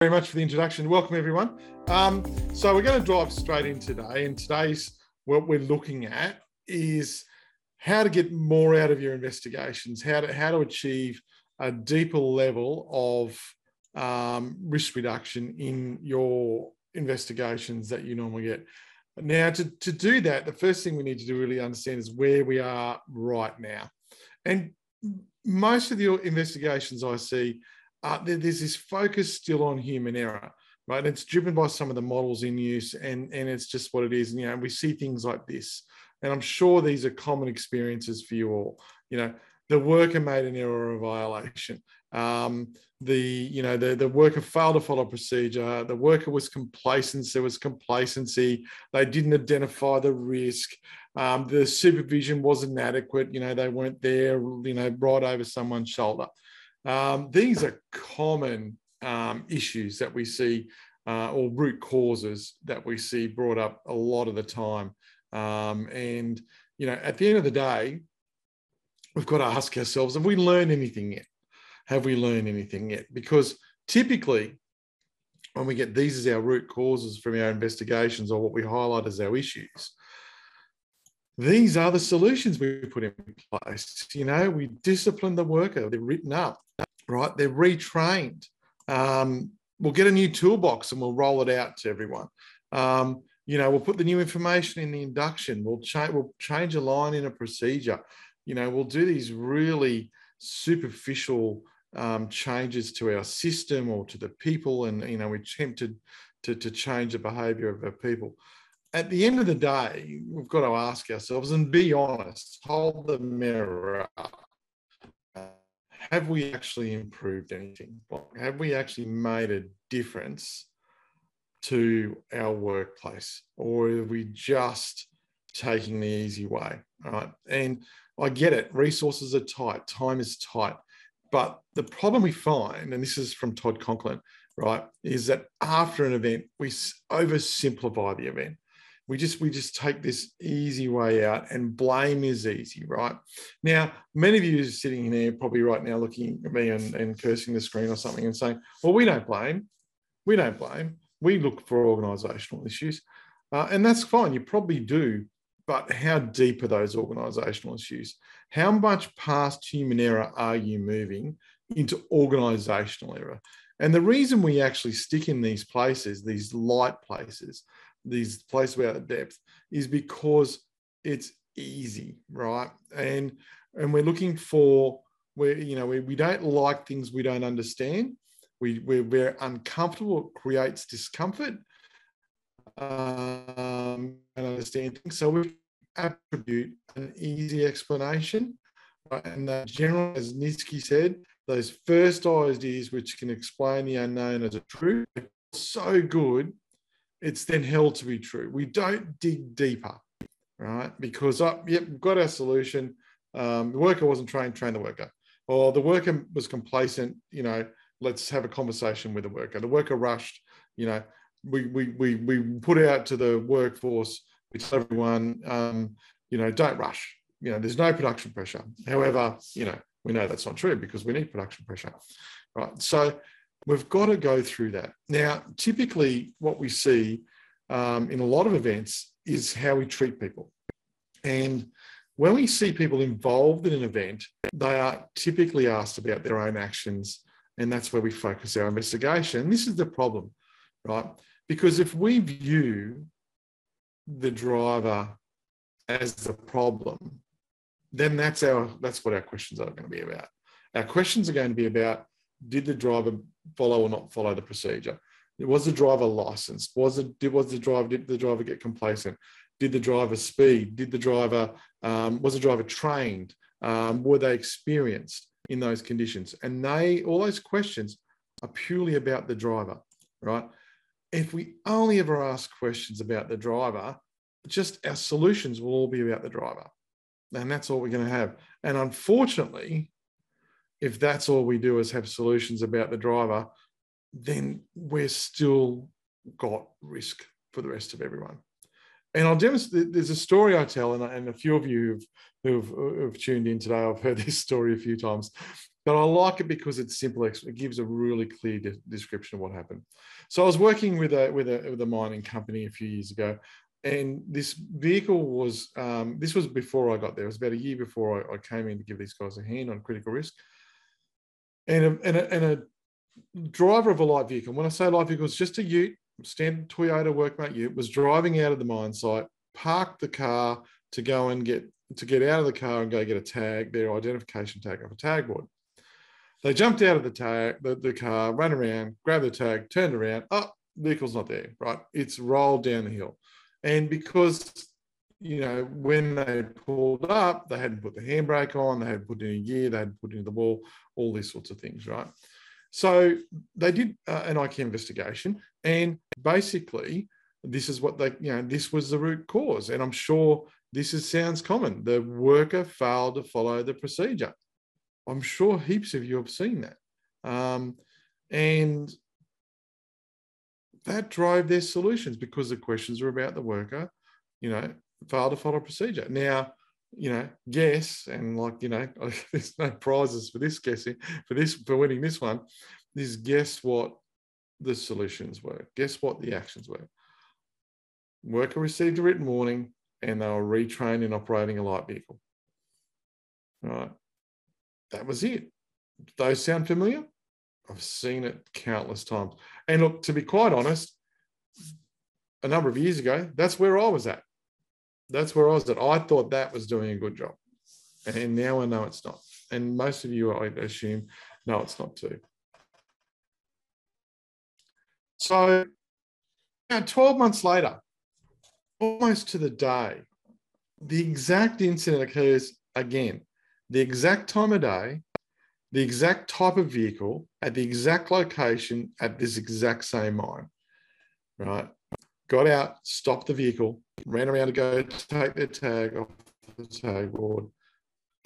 very much for the introduction. Welcome, everyone. Um, so, we're going to dive straight in today. And today's what we're looking at is how to get more out of your investigations, how to, how to achieve a deeper level of um, risk reduction in your investigations that you normally get. Now, to, to do that, the first thing we need to do really understand is where we are right now. And most of the investigations I see, uh, there's this focus still on human error, right? And it's driven by some of the models in use, and, and it's just what it is. And, you know, we see things like this. And I'm sure these are common experiences for you all. You know, the worker made an error or violation. Um, the you know the, the worker failed to follow procedure. The worker was complacent. There was complacency. They didn't identify the risk. Um, the supervision wasn't adequate. You know they weren't there. You know right over someone's shoulder. Um, these are common um, issues that we see, uh, or root causes that we see brought up a lot of the time. Um, and you know at the end of the day, we've got to ask ourselves: Have we learned anything yet? have we learned anything yet? Because typically, when we get these as our root causes from our investigations or what we highlight as our issues, these are the solutions we put in place. You know, we discipline the worker, they're written up, right? They're retrained. Um, we'll get a new toolbox and we'll roll it out to everyone. Um, you know, we'll put the new information in the induction. We'll change. We'll change a line in a procedure. You know, we'll do these really superficial um, changes to our system or to the people, and you know we attempted to, to change the behaviour of our people. At the end of the day, we've got to ask ourselves and be honest, hold the mirror up. have we actually improved anything? Have we actually made a difference to our workplace, or are we just taking the easy way? Right? And I get it. Resources are tight. Time is tight. But the problem we find, and this is from Todd Conklin, right, is that after an event, we oversimplify the event. We just we just take this easy way out, and blame is easy, right? Now, many of you are sitting here probably right now looking at me and, and cursing the screen or something and saying, "Well, we don't blame. We don't blame. We look for organisational issues, uh, and that's fine. You probably do but how deep are those organizational issues? How much past human error are you moving into organizational error? And the reason we actually stick in these places, these light places, these places without depth, is because it's easy, right? And and we're looking for where you know we, we don't like things we don't understand. We we're, we're uncomfortable. It creates discomfort um, and understand things. So we attribute an easy explanation. Right? And that general, as Nietzsche said, those first ideas which can explain the unknown as a truth, so good, it's then held to be true. We don't dig deeper, right? Because, oh, yep, we've got our solution. Um, the worker wasn't trained, train the worker. Or the worker was complacent, you know, let's have a conversation with the worker. The worker rushed, you know, we, we, we, we put out to the workforce we tell everyone, um, you know, don't rush. You know, there's no production pressure. However, you know, we know that's not true because we need production pressure, right? So we've got to go through that. Now, typically, what we see um, in a lot of events is how we treat people. And when we see people involved in an event, they are typically asked about their own actions. And that's where we focus our investigation. This is the problem, right? Because if we view the driver as the problem, then that's our that's what our questions are going to be about. Our questions are going to be about did the driver follow or not follow the procedure? Was the driver licensed? Was it did was the driver did the driver get complacent? Did the driver speed? Did the driver um, was the driver trained? Um, were they experienced in those conditions? And they all those questions are purely about the driver, right? if we only ever ask questions about the driver, just our solutions will all be about the driver. And that's all we're going to have. And unfortunately, if that's all we do is have solutions about the driver, then we're still got risk for the rest of everyone. And I'll demonstrate. There's a story I tell, and, and a few of you who've, who've, who've tuned in today, I've heard this story a few times. but I like it because it's simple. It gives a really clear de- description of what happened. So I was working with a with a with a mining company a few years ago, and this vehicle was um, this was before I got there. It was about a year before I, I came in to give these guys a hand on critical risk, and a, and a, and a driver of a light vehicle. When I say light vehicle, it's just a Ute, standard Toyota workmate Ute, was driving out of the mine site, parked the car to go and get to get out of the car and go get a tag, their identification tag off a tag board. They jumped out of the tag, the, the car, ran around, grabbed the tag, turned around. Oh, vehicle's not there, right? It's rolled down the hill. And because, you know, when they pulled up, they hadn't put the handbrake on, they hadn't put in gear, they hadn't put in the wall, all these sorts of things, right? So they did uh, an IQ investigation, and basically, this is what they, you know, this was the root cause. And I'm sure this is, sounds common. The worker failed to follow the procedure. I'm sure heaps of you have seen that. Um, and that drove their solutions because the questions were about the worker, you know, failed to follow procedure. Now, you know, guess, and like, you know, there's no prizes for this guessing, for this, for winning this one, is guess what the solutions were. Guess what the actions were. Worker received a written warning and they were retrained in operating a light vehicle. Right. That was it. Those sound familiar? I've seen it countless times. And look, to be quite honest, a number of years ago, that's where I was at. That's where I was at. I thought that was doing a good job. And now I know it's not. And most of you, I assume, know it's not too. So, now 12 months later, almost to the day, the exact incident occurs again. The exact time of day, the exact type of vehicle at the exact location at this exact same mine, right? Got out, stopped the vehicle, ran around to go take their tag off the tag board,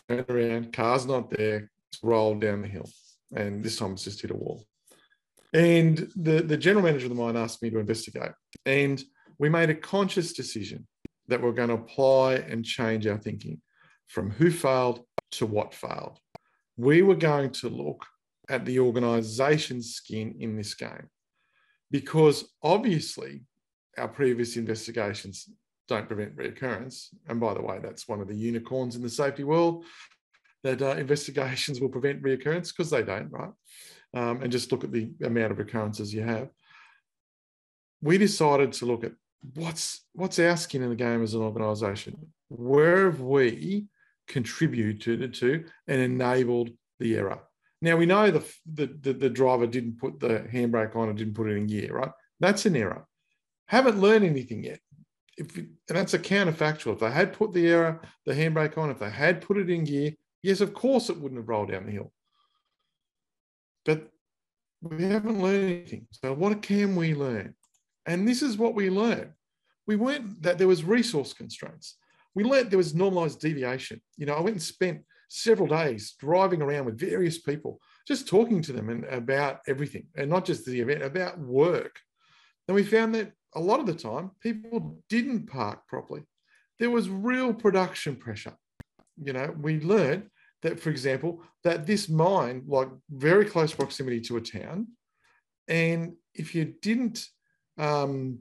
turned around, car's not there, rolled down the hill. And this time it's just hit a wall. And the, the general manager of the mine asked me to investigate. And we made a conscious decision that we're going to apply and change our thinking from who failed to what failed we were going to look at the organization's skin in this game because obviously our previous investigations don't prevent reoccurrence. And by the way, that's one of the unicorns in the safety world that uh, investigations will prevent reoccurrence because they don't, right? Um, and just look at the amount of recurrences you have. We decided to look at what's what's our skin in the game as an organization. Where have we contributed to and enabled the error. Now we know the, the, the, the driver didn't put the handbrake on and didn't put it in gear, right? That's an error. Haven't learned anything yet. If you, and that's a counterfactual. If they had put the error, the handbrake on, if they had put it in gear, yes, of course it wouldn't have rolled down the hill. But we haven't learned anything. So what can we learn? And this is what we learned. We weren't that there was resource constraints we learned there was normalized deviation. You know, I went and spent several days driving around with various people, just talking to them and about everything, and not just the event, about work. And we found that a lot of the time people didn't park properly. There was real production pressure. You know, we learned that, for example, that this mine, like very close proximity to a town, and if you didn't um,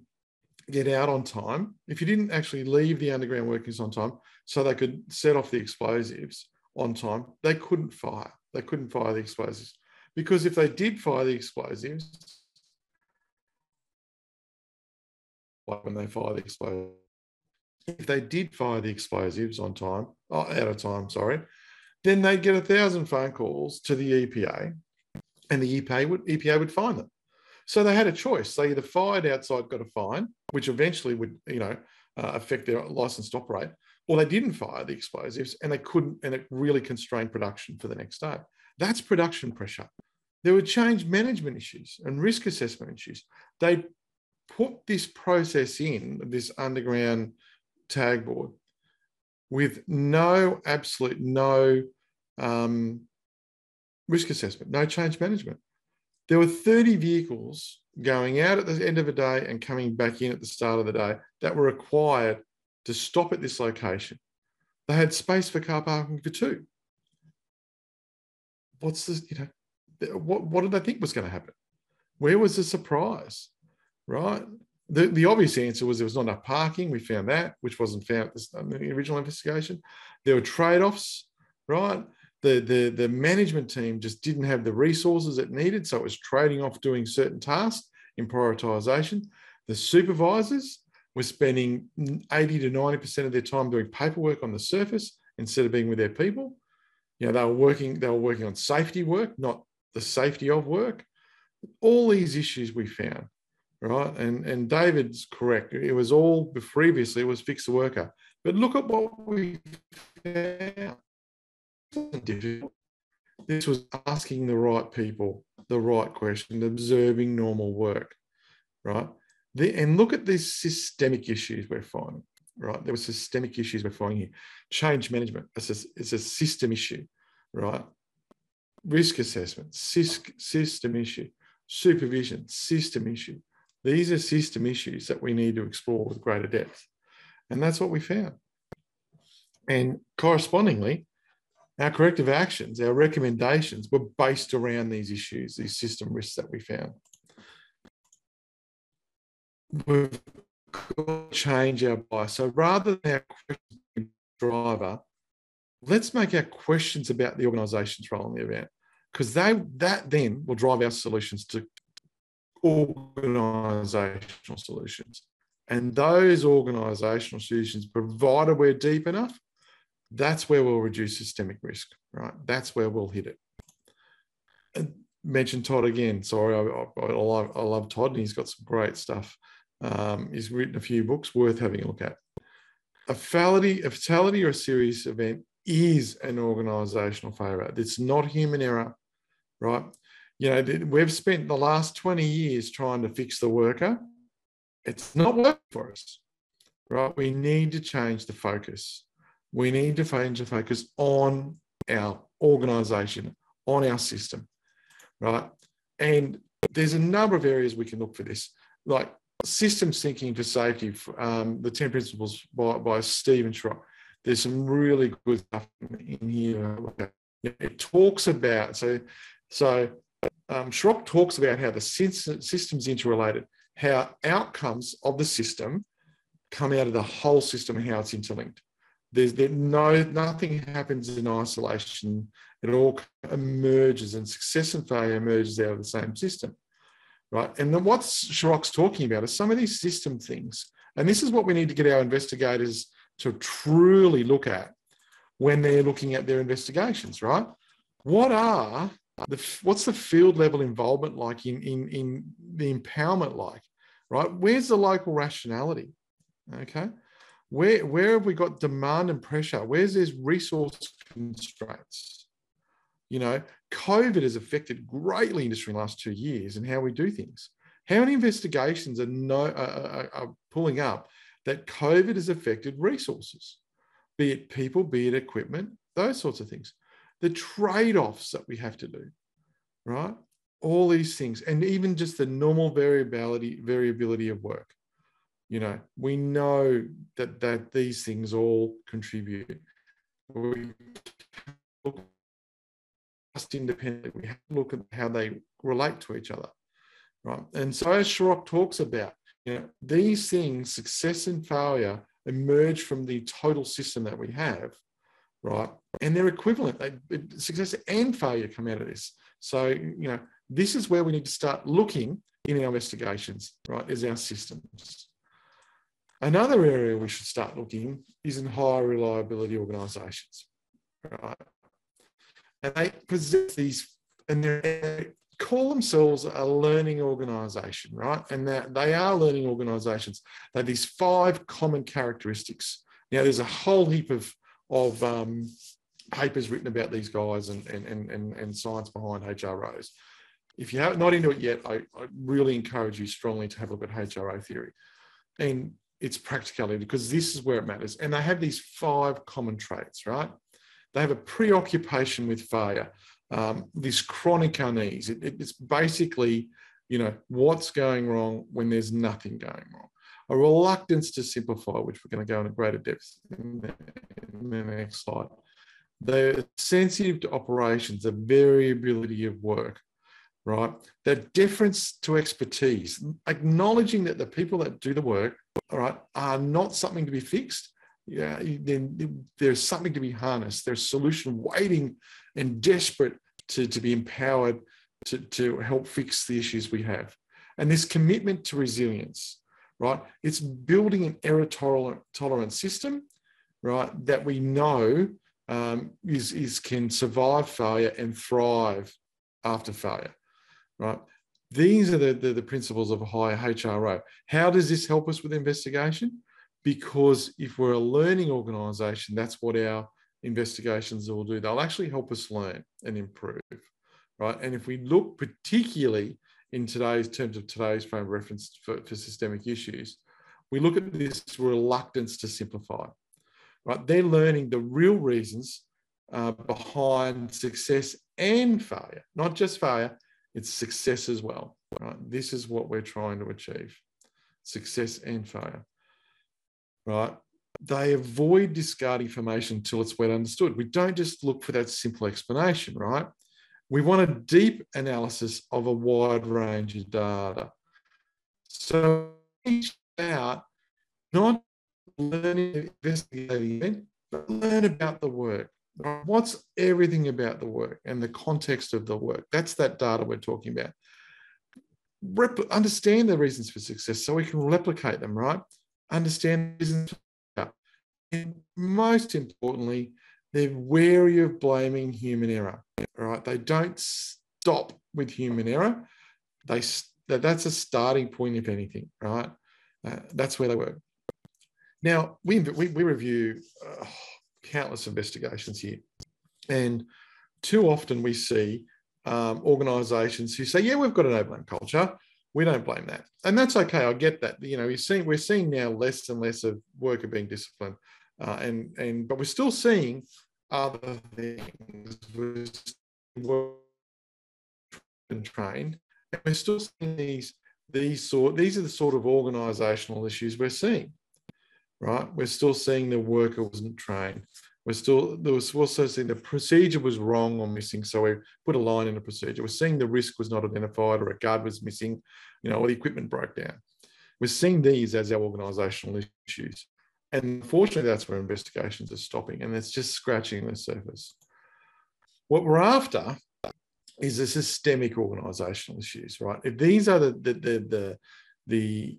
get out on time, if you didn't actually leave the underground workings on time so they could set off the explosives on time, they couldn't fire. They couldn't fire the explosives. Because if they did fire the explosives, when they fire the explosives, if they did fire the explosives on time, oh, out of time, sorry, then they'd get a thousand phone calls to the EPA and the EPA would, EPA would find them. So they had a choice. They either fired outside, got a fine, which eventually would, you know, uh, affect their license to operate, or they didn't fire the explosives and they couldn't, and it really constrained production for the next day. That's production pressure. There were change management issues and risk assessment issues. They put this process in, this underground tag board, with no absolute no um, risk assessment, no change management. There were 30 vehicles going out at the end of the day and coming back in at the start of the day that were required to stop at this location. They had space for car parking for two. what's this? You know, what what did they think was going to happen? Where was the surprise? Right. The, the obvious answer was there was not enough parking. We found that, which wasn't found in the original investigation. There were trade offs, right? The, the, the management team just didn't have the resources it needed. So it was trading off doing certain tasks in prioritization. The supervisors were spending 80 to 90% of their time doing paperwork on the surface instead of being with their people. You know, they were working, they were working on safety work, not the safety of work. All these issues we found, right? And and David's correct. It was all previously it was fix the worker. But look at what we found. This was asking the right people the right question, observing normal work, right? The, and look at these systemic issues we're finding, right? There were systemic issues we're finding here. Change management, it's a, it's a system issue, right? Risk assessment, system issue. Supervision, system issue. These are system issues that we need to explore with greater depth. And that's what we found. And correspondingly, our corrective actions, our recommendations were based around these issues, these system risks that we found we've got to change our bias. So rather than our question driver, let's make our questions about the organisation's role in the event, because they that then will drive our solutions to organisational solutions. And those organisational solutions, provided we're deep enough, that's where we'll reduce systemic risk, right? That's where we'll hit it. And mention Todd again. Sorry, I, I, I, love, I love Todd and he's got some great stuff. Um, he's written a few books worth having a look at. A fatality, a fatality or a serious event is an organisational failure. It's not human error, right? You know, we've spent the last 20 years trying to fix the worker. It's not working for us, right? We need to change the focus. We need to change the focus on our organisation, on our system, right? And there's a number of areas we can look for this. Like systems thinking for safety, um, the 10 principles by, by Steven Shorrock. There's some really good stuff in here. It talks about, so, so um, Shorrock talks about how the system's interrelated, how outcomes of the system come out of the whole system and how it's interlinked. There's there no nothing happens in isolation. It all emerges, and success and failure emerges out of the same system right? And then what Shorrock's talking about is some of these system things. And this is what we need to get our investigators to truly look at when they're looking at their investigations, right? What are the what's the field level involvement like in, in, in the empowerment like, right? Where's the local rationality? Okay. Where, where have we got demand and pressure? Where's there's resource constraints? You know, COVID has affected greatly industry in the last two years and how we do things. How many investigations are, no, are, are pulling up that COVID has affected resources, be it people, be it equipment, those sorts of things. The trade offs that we have to do, right? All these things, and even just the normal variability variability of work. You know, we know that that these things all contribute. We look just independently. We have to look at how they relate to each other, right? And so as Shorrock talks about, you know, these things, success and failure, emerge from the total system that we have, right? And they're equivalent. They, success and failure come out of this. So, you know, this is where we need to start looking in our investigations, right? Is our systems. Another area we should start looking is in high reliability organisations, right? and they possess these and they call themselves a learning organization, right? And that they are learning organizations. They have these five common characteristics. Now, there's a whole heap of of um, papers written about these guys and, and, and, and, science behind HROs. If you're not into it yet, I, I really encourage you strongly to have a look at HRO theory and its practicality because this is where it matters. And they have these five common traits, right? They have a preoccupation with failure, um, this chronic unease. It, it, it's basically, you know, what's going wrong when there's nothing going wrong. A reluctance to simplify, which we're going to go into greater depth in the, in the next slide. They're sensitive to operations, the variability of work, right? The difference to expertise, acknowledging that the people that do the work, all right, are not something to be fixed. Yeah, then there's something to be harnessed. There's solution waiting and desperate to, to be empowered to, to help fix the issues we have. And this commitment to resilience, right? It's building an error tolerant, system, right, that we know um, is, is can survive failure and thrive after failure, right? These are the, the, the principles of a high HRO. How does this help us with investigation? Because if we're a learning organization, that's what our investigations will do. They'll actually help us learn and improve, right? And if we look particularly in today's terms of today's frame of reference for, for systemic issues, we look at this reluctance to simplify right? They're learning the real reasons uh, behind success and failure, not just failure, it's success as well, right? This is what we're trying to achieve success and failure, right? They avoid discarding information until it's well understood. We don't just look for that simple explanation, right? We want a deep analysis of a wide range of data. So, each out not learning, investigating, event, but learn about the work. What's everything about the work and the context of the work? That's that data we're talking about. Rep- understand the reasons for success so we can replicate them, right? Understand reasons. And most importantly, they're wary of blaming human error, right? They don't stop with human error. They that's a starting point, if anything, right? Uh, that's where they work. Now, we, we, we review uh, countless investigations here, and too often we see um, organisations who say, "Yeah, we've got an blame culture. We don't blame that," and that's okay. I get that. You know, we're seeing we're seeing now less and less of worker being disciplined, uh, and and but we're still seeing other things. We're and trained, and we're still seeing these these sort these are the sort of organisational issues we're seeing right? We're still seeing the worker wasn't trained. We're still there was also seeing the procedure was wrong or missing. So we put a line in the procedure. We're seeing the risk was not identified or a guard was missing, you know, or the equipment broke down. We're seeing these as our organizational issues. And unfortunately, that's where investigations are stopping. And it's just scratching the surface. What we're after is the systemic organizational issues, right? If these are the the the the, the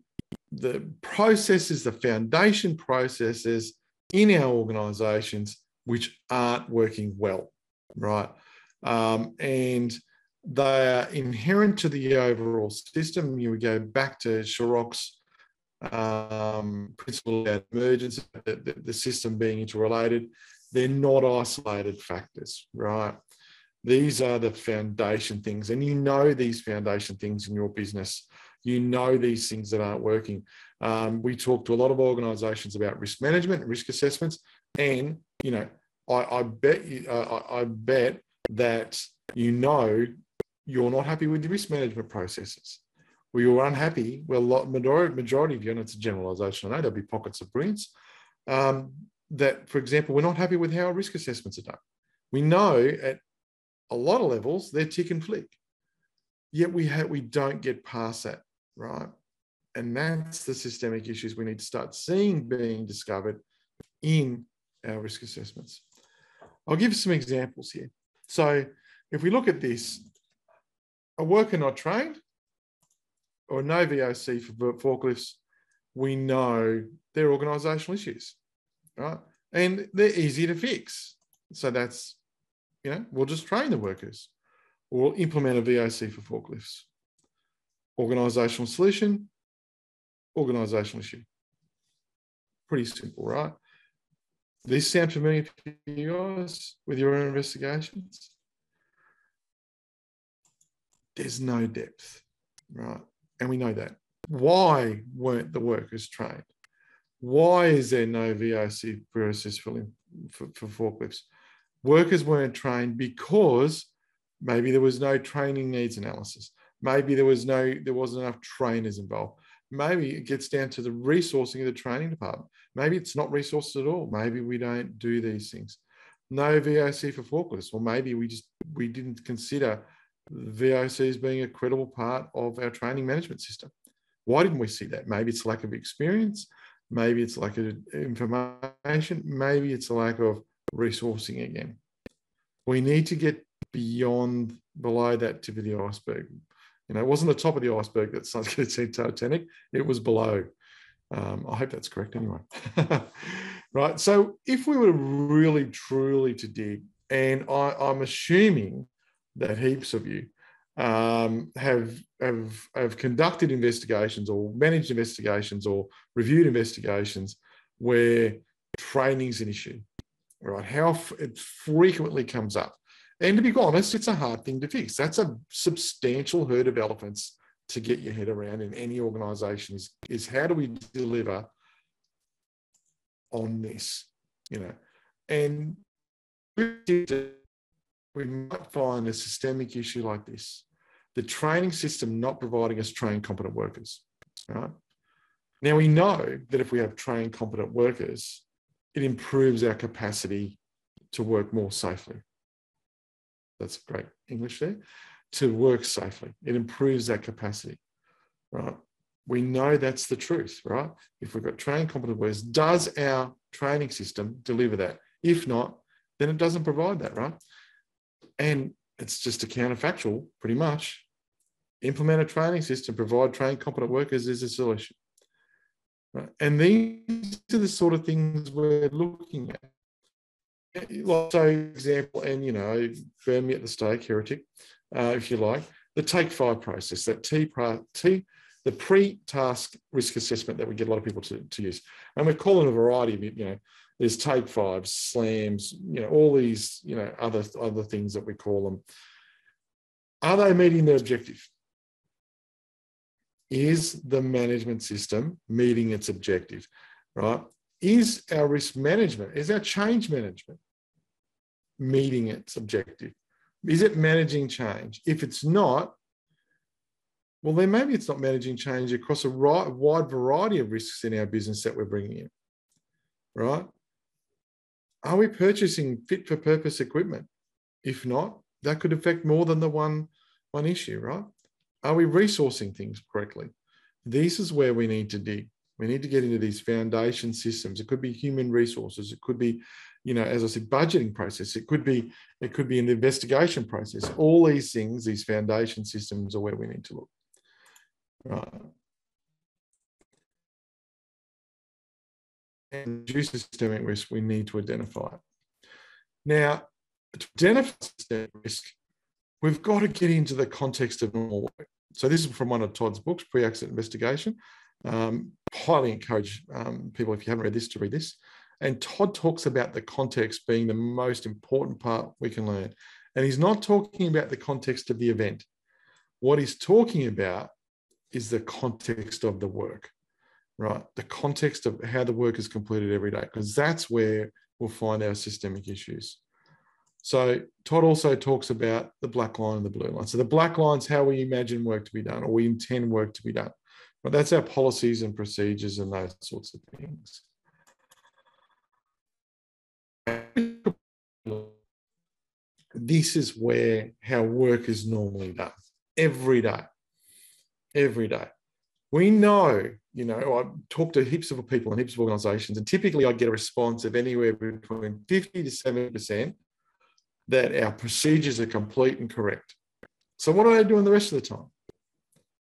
the processes, the foundation processes in our organizations which aren't working well, right? Um, and they are inherent to the overall system. You would go back to Shorrock's um, principle of emergence, the, the, the system being interrelated. They're not isolated factors, right? These are the foundation things, and you know these foundation things in your business you know these things that aren't working. Um, we talk to a lot of organisations about risk management, risk assessments, and you know, I, I bet you, uh, I, I bet that you know you're not happy with the risk management processes. Well, you're unhappy. Well, majority, majority of you, and it's a generalisation. I know there'll be pockets of brilliance. Um, that, for example, we're not happy with how risk assessments are done. We know at a lot of levels they're tick and flick. Yet we have we don't get past that right? And that's the systemic issues we need to start seeing being discovered in our risk assessments. I'll give some examples here. So if we look at this, a worker not trained or no VOC for forklifts, we know they're organisational issues, right? And they're easy to fix. So that's, you know, we'll just train the workers. We'll implement a VOC for forklifts. Organizational solution, organizational issue. Pretty simple, right? These sound familiar to you guys with your own investigations? There's no depth, right? And we know that. Why weren't the workers trained? Why is there no VOC process for, for, for forklifts? Workers weren't trained because maybe there was no training needs analysis maybe there was no there wasn't enough trainers involved maybe it gets down to the resourcing of the training department maybe it's not resourced at all maybe we don't do these things no VOC for forklifts. or maybe we just we didn't consider VOC as being a credible part of our training management system. Why didn't we see that? Maybe it's lack of experience. Maybe it's lack of information. Maybe it's a lack of resourcing again. We need to get beyond below that tip of the iceberg. You know, it wasn't the top of the iceberg that Sun's going to Titanic. It was below. Um, I hope that's correct anyway. right. So if we were really truly to dig, and I, I'm assuming that heaps of you um, have, have, have conducted investigations or managed investigations or reviewed investigations where training is an issue, right? How it frequently comes up. And to be honest, it's a hard thing to fix. That's a substantial herd of elephants to get your head around in any organization is, is how do we deliver on this, you know? And we might find a systemic issue like this. The training system not providing us trained competent workers right? Now we know that if we have trained competent workers it improves our capacity to work more safely. That's great english there. To work safely. It improves that capacity right? We know that's the truth right? If we've got trained competent workers does our training system deliver that? If not then it doesn't provide that right and it's just a counterfactual, pretty much. Implement a training system, provide trained competent workers is a solution. Right? And these are the sort of things we're looking at. Like, so example, and you know, burn me at the stake, heretic, uh, if you like, the take five process, that T, T the pre-task risk assessment that we get a lot of people to, to use. And we're calling a variety of, you know, there's take fives, slams, you know, all these, you know, other other things that we call them. Are they meeting their objective? Is the management system meeting its objective? Right? Is our risk management, is our change management meeting its objective? Is it managing change? If it's not, well, then maybe it's not managing change across a wide variety of risks in our business that we're bringing in, right? Are we purchasing fit for purpose equipment? If not, that could affect more than the one, one issue, right? Are we resourcing things correctly? This is where we need to dig. We need to get into these foundation systems. It could be human resources. It could be, you know, as I said, budgeting process. It could be, it could be an investigation process. All these things, these foundation systems are where we need to look. Right. Reduce systemic risk, we need to identify it. Now, to identify systemic risk, we've got to get into the context of normal work. So this is from one of Todd's books, Pre-Accident Investigation. Um, highly encourage um, people, if you haven't read this, to read this. And Todd talks about the context being the most important part we can learn. And he's not talking about the context of the event. What he's talking about is the context of the work right? The context of how the work is completed every day, because that's where we'll find our systemic issues. So Todd also talks about the black line and the blue line. So the black line is how we imagine work to be done, or we intend work to be done. But that's our policies and procedures and those sorts of things. This is where how work is normally done every day, every day we know, you know, I talk to heaps of people and heaps of organizations, and typically I get a response of anywhere between 50 to 70% that our procedures are complete and correct. So, what are they doing the rest of the time?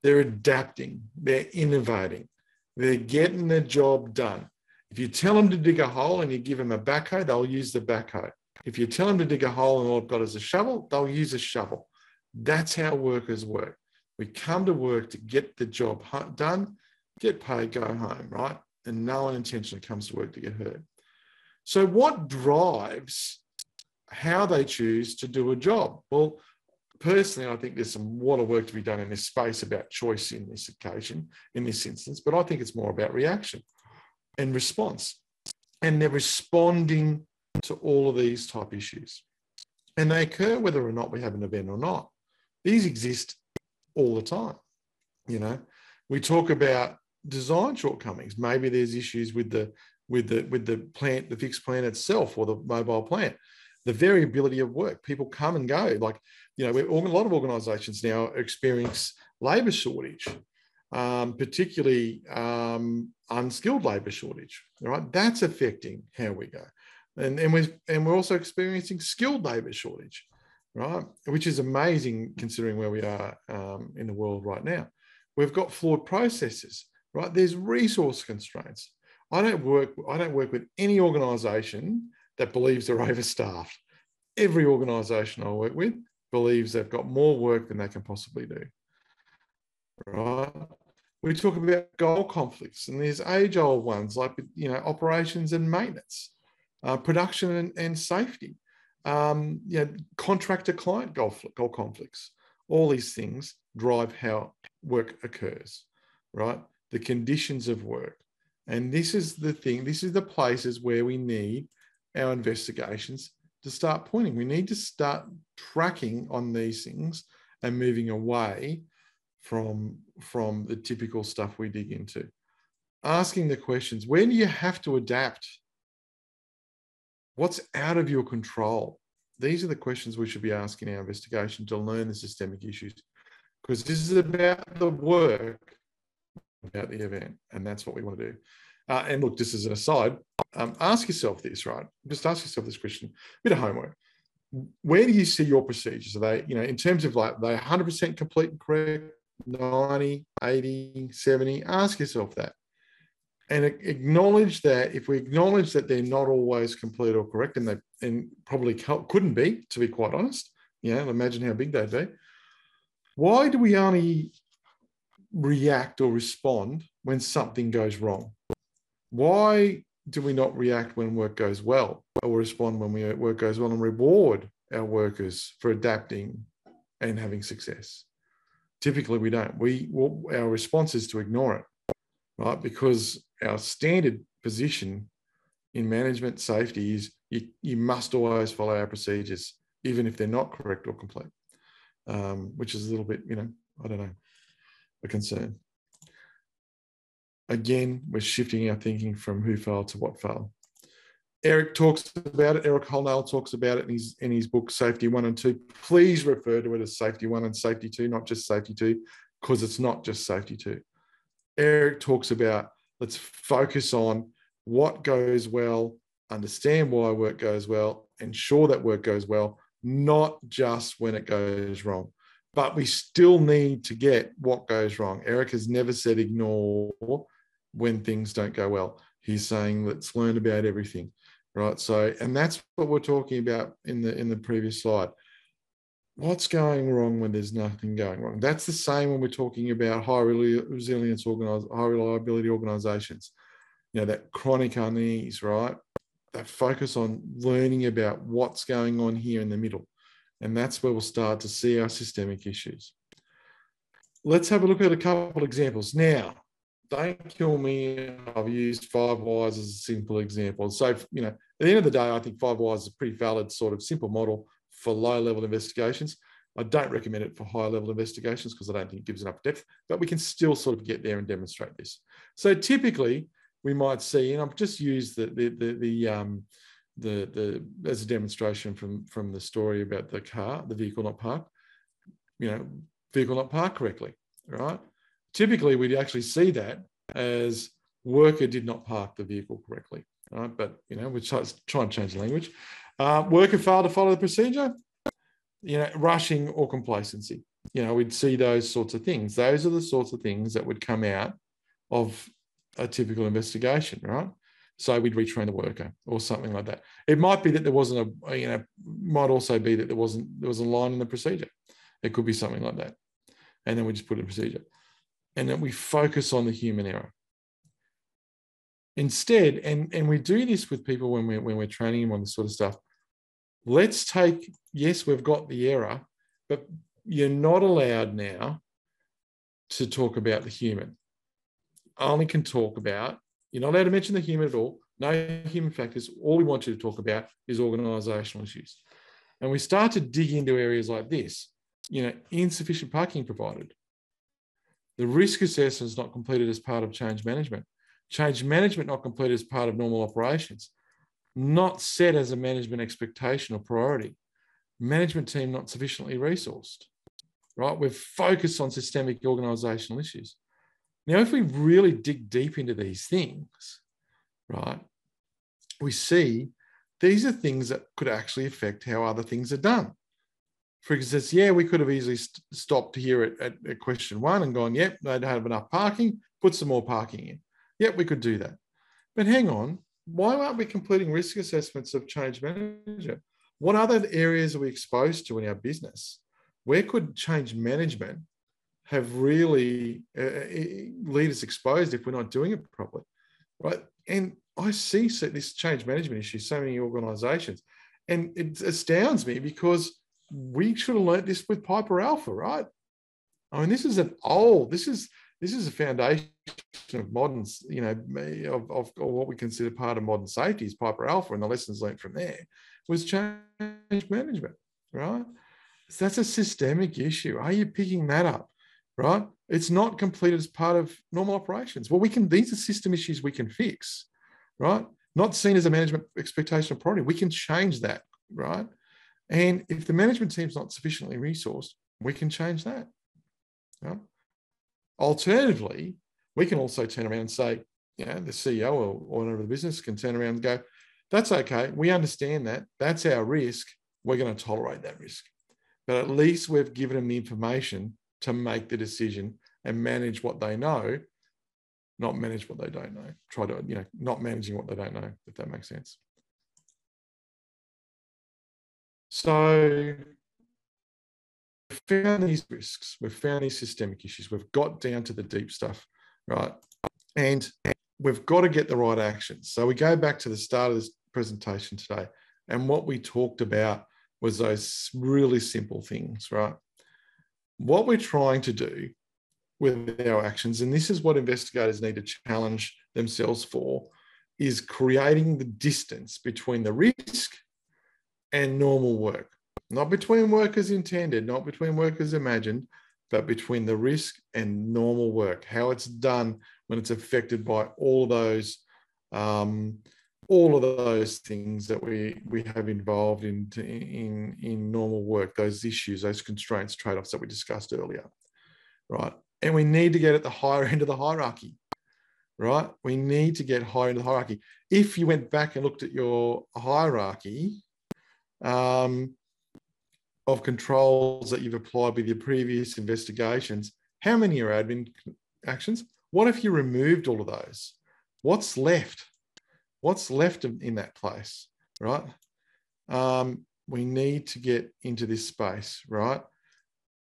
They're adapting, they're innovating, they're getting the job done. If you tell them to dig a hole and you give them a backhoe, they'll use the backhoe. If you tell them to dig a hole and all they've got is a shovel, they'll use a shovel. That's how workers work. We come to work to get the job done, get paid, go home, right? And no one intentionally comes to work to get hurt. So, what drives how they choose to do a job? Well, personally, I think there's some of work to be done in this space about choice in this occasion, in this instance, but I think it's more about reaction and response. And they're responding to all of these type issues. And they occur whether or not we have an event or not. These exist all the time. You know, we talk about design shortcomings. Maybe there's issues with the with the with the plant, the fixed plant itself or the mobile plant. The variability of work. People come and go. Like, you know, a lot of organizations now experience labor shortage, um, particularly um, unskilled labor shortage. Right, that's affecting how we go, and and we and we're also experiencing skilled labor shortage, right, which is amazing considering where we are um, in the world right now. We've got flawed processes, right? There's resource constraints. I don't work. I don't work with any organisation that believes they're overstaffed. Every organisation I work with believes they've got more work than they can possibly do. Right? We talk about goal conflicts, and there's age-old ones like you know operations and maintenance, uh, production and, and safety, um, you know, contractor-client goal, goal conflicts. All these things drive how work occurs, right? The conditions of work. And this is the thing, this is the places where we need our investigations to start pointing. We need to start tracking on these things and moving away from, from the typical stuff we dig into. Asking the questions when do you have to adapt? What's out of your control? These are the questions we should be asking our investigation to learn the systemic issues because this is about the work, about the event, and that's what we want to do. Uh, and look, just as an aside, um, ask yourself this, right? Just ask yourself this question, a bit of homework. Where do you see your procedures? Are they, you know, in terms of like, they 100% complete and correct, 90, 80, 70? Ask yourself that. And acknowledge that if we acknowledge that they're not always complete or correct, and they and probably couldn't be, to be quite honest, yeah, imagine how big they'd be why do we only react or respond when something goes wrong? Why do we not react when work goes well or respond when we, work goes well and reward our workers for adapting and having success? Typically, we don't. We our response is to ignore it, right? Because our standard position in management safety is you, you must always follow our procedures, even if they're not correct or complete um, which is a little bit, you know, I don't know, a concern. Again, we're shifting our thinking from who failed to what failed. Eric talks about it. Eric Hollnagel talks about it in his in his book Safety One and Two. Please refer to it as Safety One and Safety Two, not just Safety Two, because it's not just Safety Two. Eric talks about let's focus on what goes well, understand why work goes well, ensure that work goes well, not just when it goes wrong. But we still need to get what goes wrong. Eric has never said ignore when things don't go well. He's saying let's learn about everything, right? So, and that's what we're talking about in the in the previous slide. What's going wrong when there's nothing going wrong? That's the same when we're talking about high resilience high reliability organizations. You know, that chronic unease, right? that focus on learning about what's going on here in the middle. And that's where we'll start to see our systemic issues. Let's have a look at a couple examples. Now, don't kill me. I've used five whys as a simple example. So, you know, at the end of the day, I think five whys is a pretty valid sort of simple model for low level investigations. I don't recommend it for high level investigations because I don't think it gives enough depth, but we can still sort of get there and demonstrate this. So typically, we might see, and I've just used the the the, the um, the the as a demonstration from from the story about the car, the vehicle not parked, you know, vehicle not parked correctly, right? Typically, we'd actually see that as worker did not park the vehicle correctly, right? But you know, we try, try and change the language. Uh, worker failed to follow the procedure, you know, rushing or complacency. You know, we'd see those sorts of things. Those are the sorts of things that would come out of a typical investigation, right? So we'd retrain the worker or something like that. It might be that there wasn't a, you know, might also be that there wasn't, there was a line in the procedure. It could be something like that. And then we just put a procedure. And then we focus on the human error. Instead, and, and we do this with people when we're, when we're training them on this sort of stuff, let's take, yes, we've got the error, but you're not allowed now to talk about the human only can talk about, you're not allowed to mention the human at all, no human factors. All we want you to talk about is organizational issues. And we start to dig into areas like this, you know, insufficient parking provided. The risk assessment is not completed as part of change management. Change management not completed as part of normal operations, not set as a management expectation or priority. Management team not sufficiently resourced, right? We're focused on systemic organizational issues. Now, if we really dig deep into these things, right, we see these are things that could actually affect how other things are done. For instance, yeah, we could have easily st- stopped here at, at, at, question one and gone, yep, they don't have enough parking, put some more parking in. Yep, we could do that. But hang on, why aren't we completing risk assessments of change management? What other areas are we exposed to in our business? Where could change management have really uh, uh lead us exposed if we're not doing it properly, right? And I see this change management issue so many organisations, and it astounds me because we should have learnt this with Piper Alpha, right? I mean, this is an old. This is this is a foundation of modern, you know, of, of, of what we consider part of modern safety is Piper Alpha, and the lessons learned from there was change management, right? So that's a systemic issue. Are you picking that up? Right? It's not completed as part of normal operations. Well, we can, these are system issues we can fix, right? Not seen as a management expectation or priority. We can change that, right? And if the management team's not sufficiently resourced, we can change that. Alternatively, we can also turn around and say, know, the CEO or owner of the business can turn around and go, that's okay. We understand that. That's our risk. We're going to tolerate that risk. But at least we've given them the information to make the decision and manage what they know, not manage what they don't know. Try to, you know, not managing what they don't know, if that makes sense. So we've found these risks, we've found these systemic issues, we've got down to the deep stuff, right? And we've got to get the right actions. So we go back to the start of this presentation today, and what we talked about was those really simple things, right? What we're trying to do with our actions, and this is what investigators need to challenge themselves for, is creating the distance between the risk and normal work. Not between work as intended, not between work as imagined, but between the risk and normal work, how it's done when it's affected by all those um, all of those things that we we have involved in in in normal work, those issues, those constraints, trade-offs that we discussed earlier, right? And we need to get at the higher end of the hierarchy, right? We need to get higher into the hierarchy. If you went back and looked at your hierarchy, um, of controls that you've applied with your previous investigations, how many are admin actions? What if you removed all of those? What's left? What's left in that place, right? Um, we need to get into this space, right?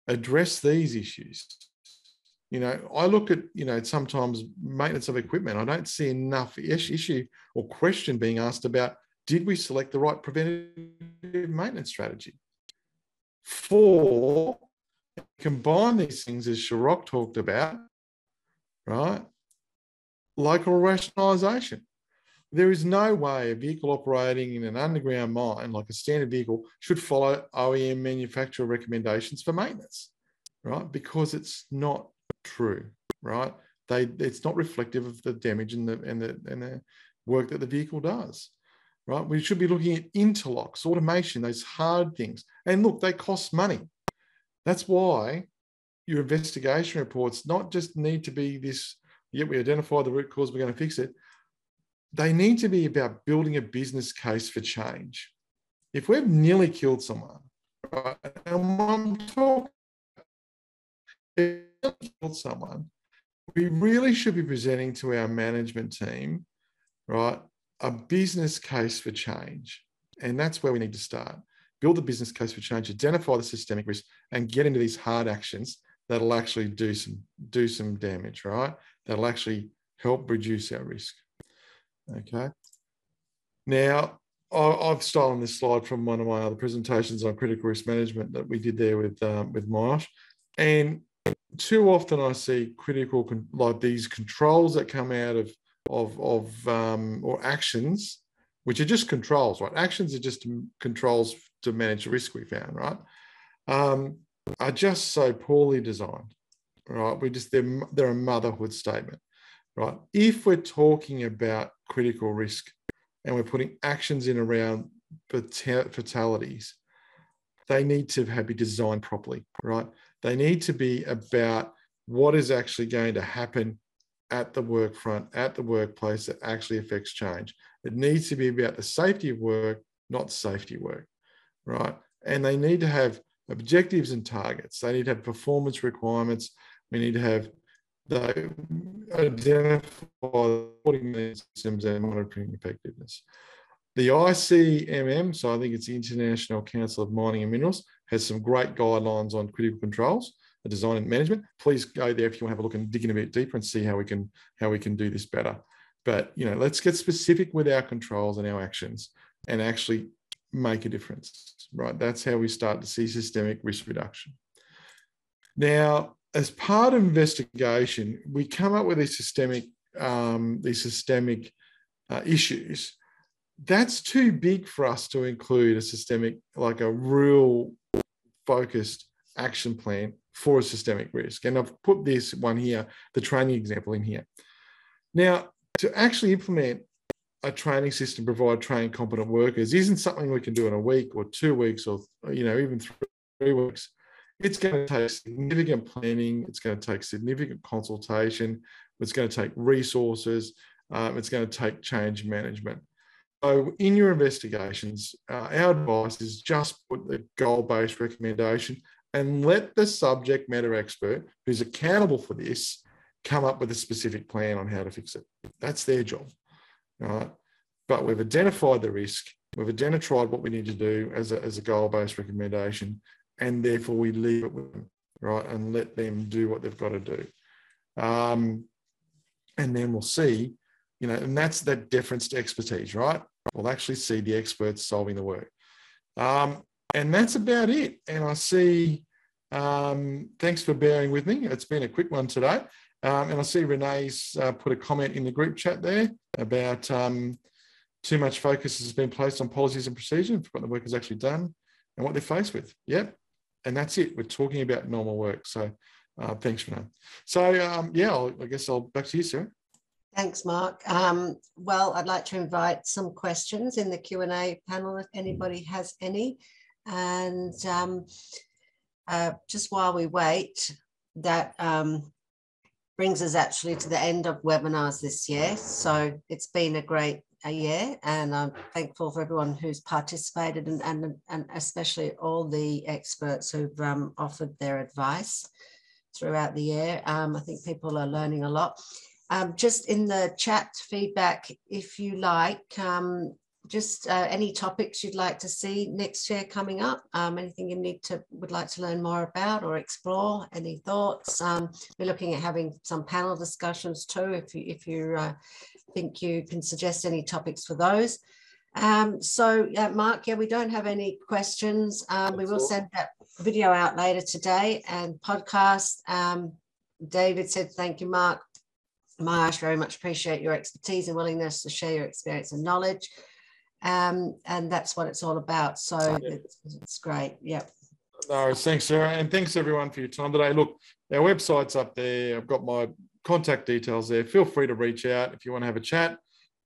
Address these issues. You know, I look at, you know, sometimes maintenance of equipment. I don't see enough issue or question being asked about did we select the right preventative maintenance strategy? Four, combine these things as Shorrock talked about, right? Local rationalisation. There is no way a vehicle operating in an underground mine, like a standard vehicle, should follow OEM manufacturer recommendations for maintenance, right? Because it's not true, right? They, it's not reflective of the damage and the, and the, and the work that the vehicle does right? We should be looking at interlocks, automation, those hard things. And look, they cost money. That's why your investigation reports not just need to be this, yet we identify the root cause, we're going to fix it. They need to be about building a business case for change. If we've nearly killed someone, right, and I'm talking killed someone, we really should be presenting to our management team, right, a business case for change. And that's where we need to start. Build a business case for change, identify the systemic risk, and get into these hard actions that'll actually do some do some damage, right? That'll actually help reduce our risk. Okay. Now, I've stolen this slide from one of my other presentations on critical risk management that we did there with um, with Mosh, and too often I see critical like these controls that come out of of, of um, or actions, which are just controls, right? Actions are just controls to manage the risk we found, right? Um, are just so poorly designed, right? We just, they're, they're a motherhood statement, right? If we're talking about critical risk and we're putting actions in around fatalities, they need to have, be designed properly, right? They need to be about what is actually going to happen at the work front, at the workplace that actually affects change. It needs to be about the safety of work, not safety work, right? And they need to have objectives and targets. They need to have performance requirements. We need to have the identify reporting systems and monitoring effectiveness. The ICMM, so I think it's the International Council of Mining and Minerals, has some great guidelines on critical controls, the design and management. Please go there if you want to have a look and dig in a bit deeper and see how we can how we can do this better. But you know, let's get specific with our controls and our actions and actually make a difference. Right. That's how we start to see systemic risk reduction. Now, as part of investigation, we come up with these systemic um, these systemic uh, issues. That's too big for us to include a systemic, like a real focused action plan for a systemic risk. And I've put this one here, the training example in here. Now, to actually implement a training system, provide trained competent workers isn't something we can do in a week or two weeks or, you know, even three weeks it's going to take significant planning. It's going to take significant consultation. It's going to take resources. Um, it's going to take change management. So, in your investigations, uh, our advice is just put the goal based recommendation and let the subject matter expert who's accountable for this come up with a specific plan on how to fix it. That's their job. Right? But we've identified the risk, we've identified what we need to do as a, as a goal based recommendation, and therefore we leave it with them, right, and let them do what they've got to do. Um, and then we'll see, you know, and that's that deference to expertise, right? We'll actually see the experts solving the work. Um, and that's about it. And I see, um, thanks for bearing with me. It's been a quick one today. Um, and I see Renee's uh, put a comment in the group chat there about um, too much focus has been placed on policies and procedures, what the work is actually done and what they're faced with. Yep, and that's it. We're talking about normal work. So uh, thanks that. So um, yeah, I'll, i guess I'll back to you, Sarah. Thanks, Mark. Um, well, I'd like to invite some questions in the Q&A panel if anybody has any. And um, uh, just while we wait, that um, brings us actually to the end of webinars this year. So it's been a great a year and I'm thankful for everyone who's participated and, and, and especially all the experts who've um, offered their advice throughout the year. Um, I think people are learning a lot. Um, just in the chat feedback, if you like, um, just uh, any topics you'd like to see next year coming up, um, anything you need to would like to learn more about or explore, any thoughts. Um, we're looking at having some panel discussions too, if you if you uh, think you can suggest any topics for those. Um, so, uh, Mark, yeah, we don't have any questions. Um, we will send that video out later today and podcast. Um, David said, thank you, Mark. Marsh, very much appreciate your expertise and willingness to share your experience and knowledge. Um, and that's what it's all about. So yeah. it's, it's, great. Yep. No, thanks, Sarah. And thanks everyone for your time today. Look, our website's up there. I've got my contact details there. Feel free to reach out if you want to have a chat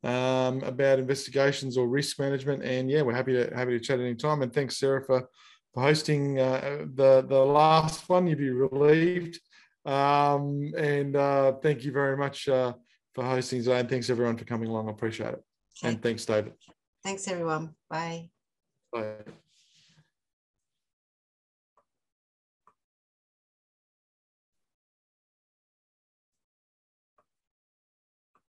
um, about investigations or risk management. And yeah, we're happy to happy to chat anytime. And thanks, Sarah, for, for hosting uh, the the last one. You'd be relieved. Um, and uh, thank you very much uh, for hosting today. And thanks everyone for coming along. I appreciate it. Okay. And thanks, David. Thanks, everyone. Bye. Bye.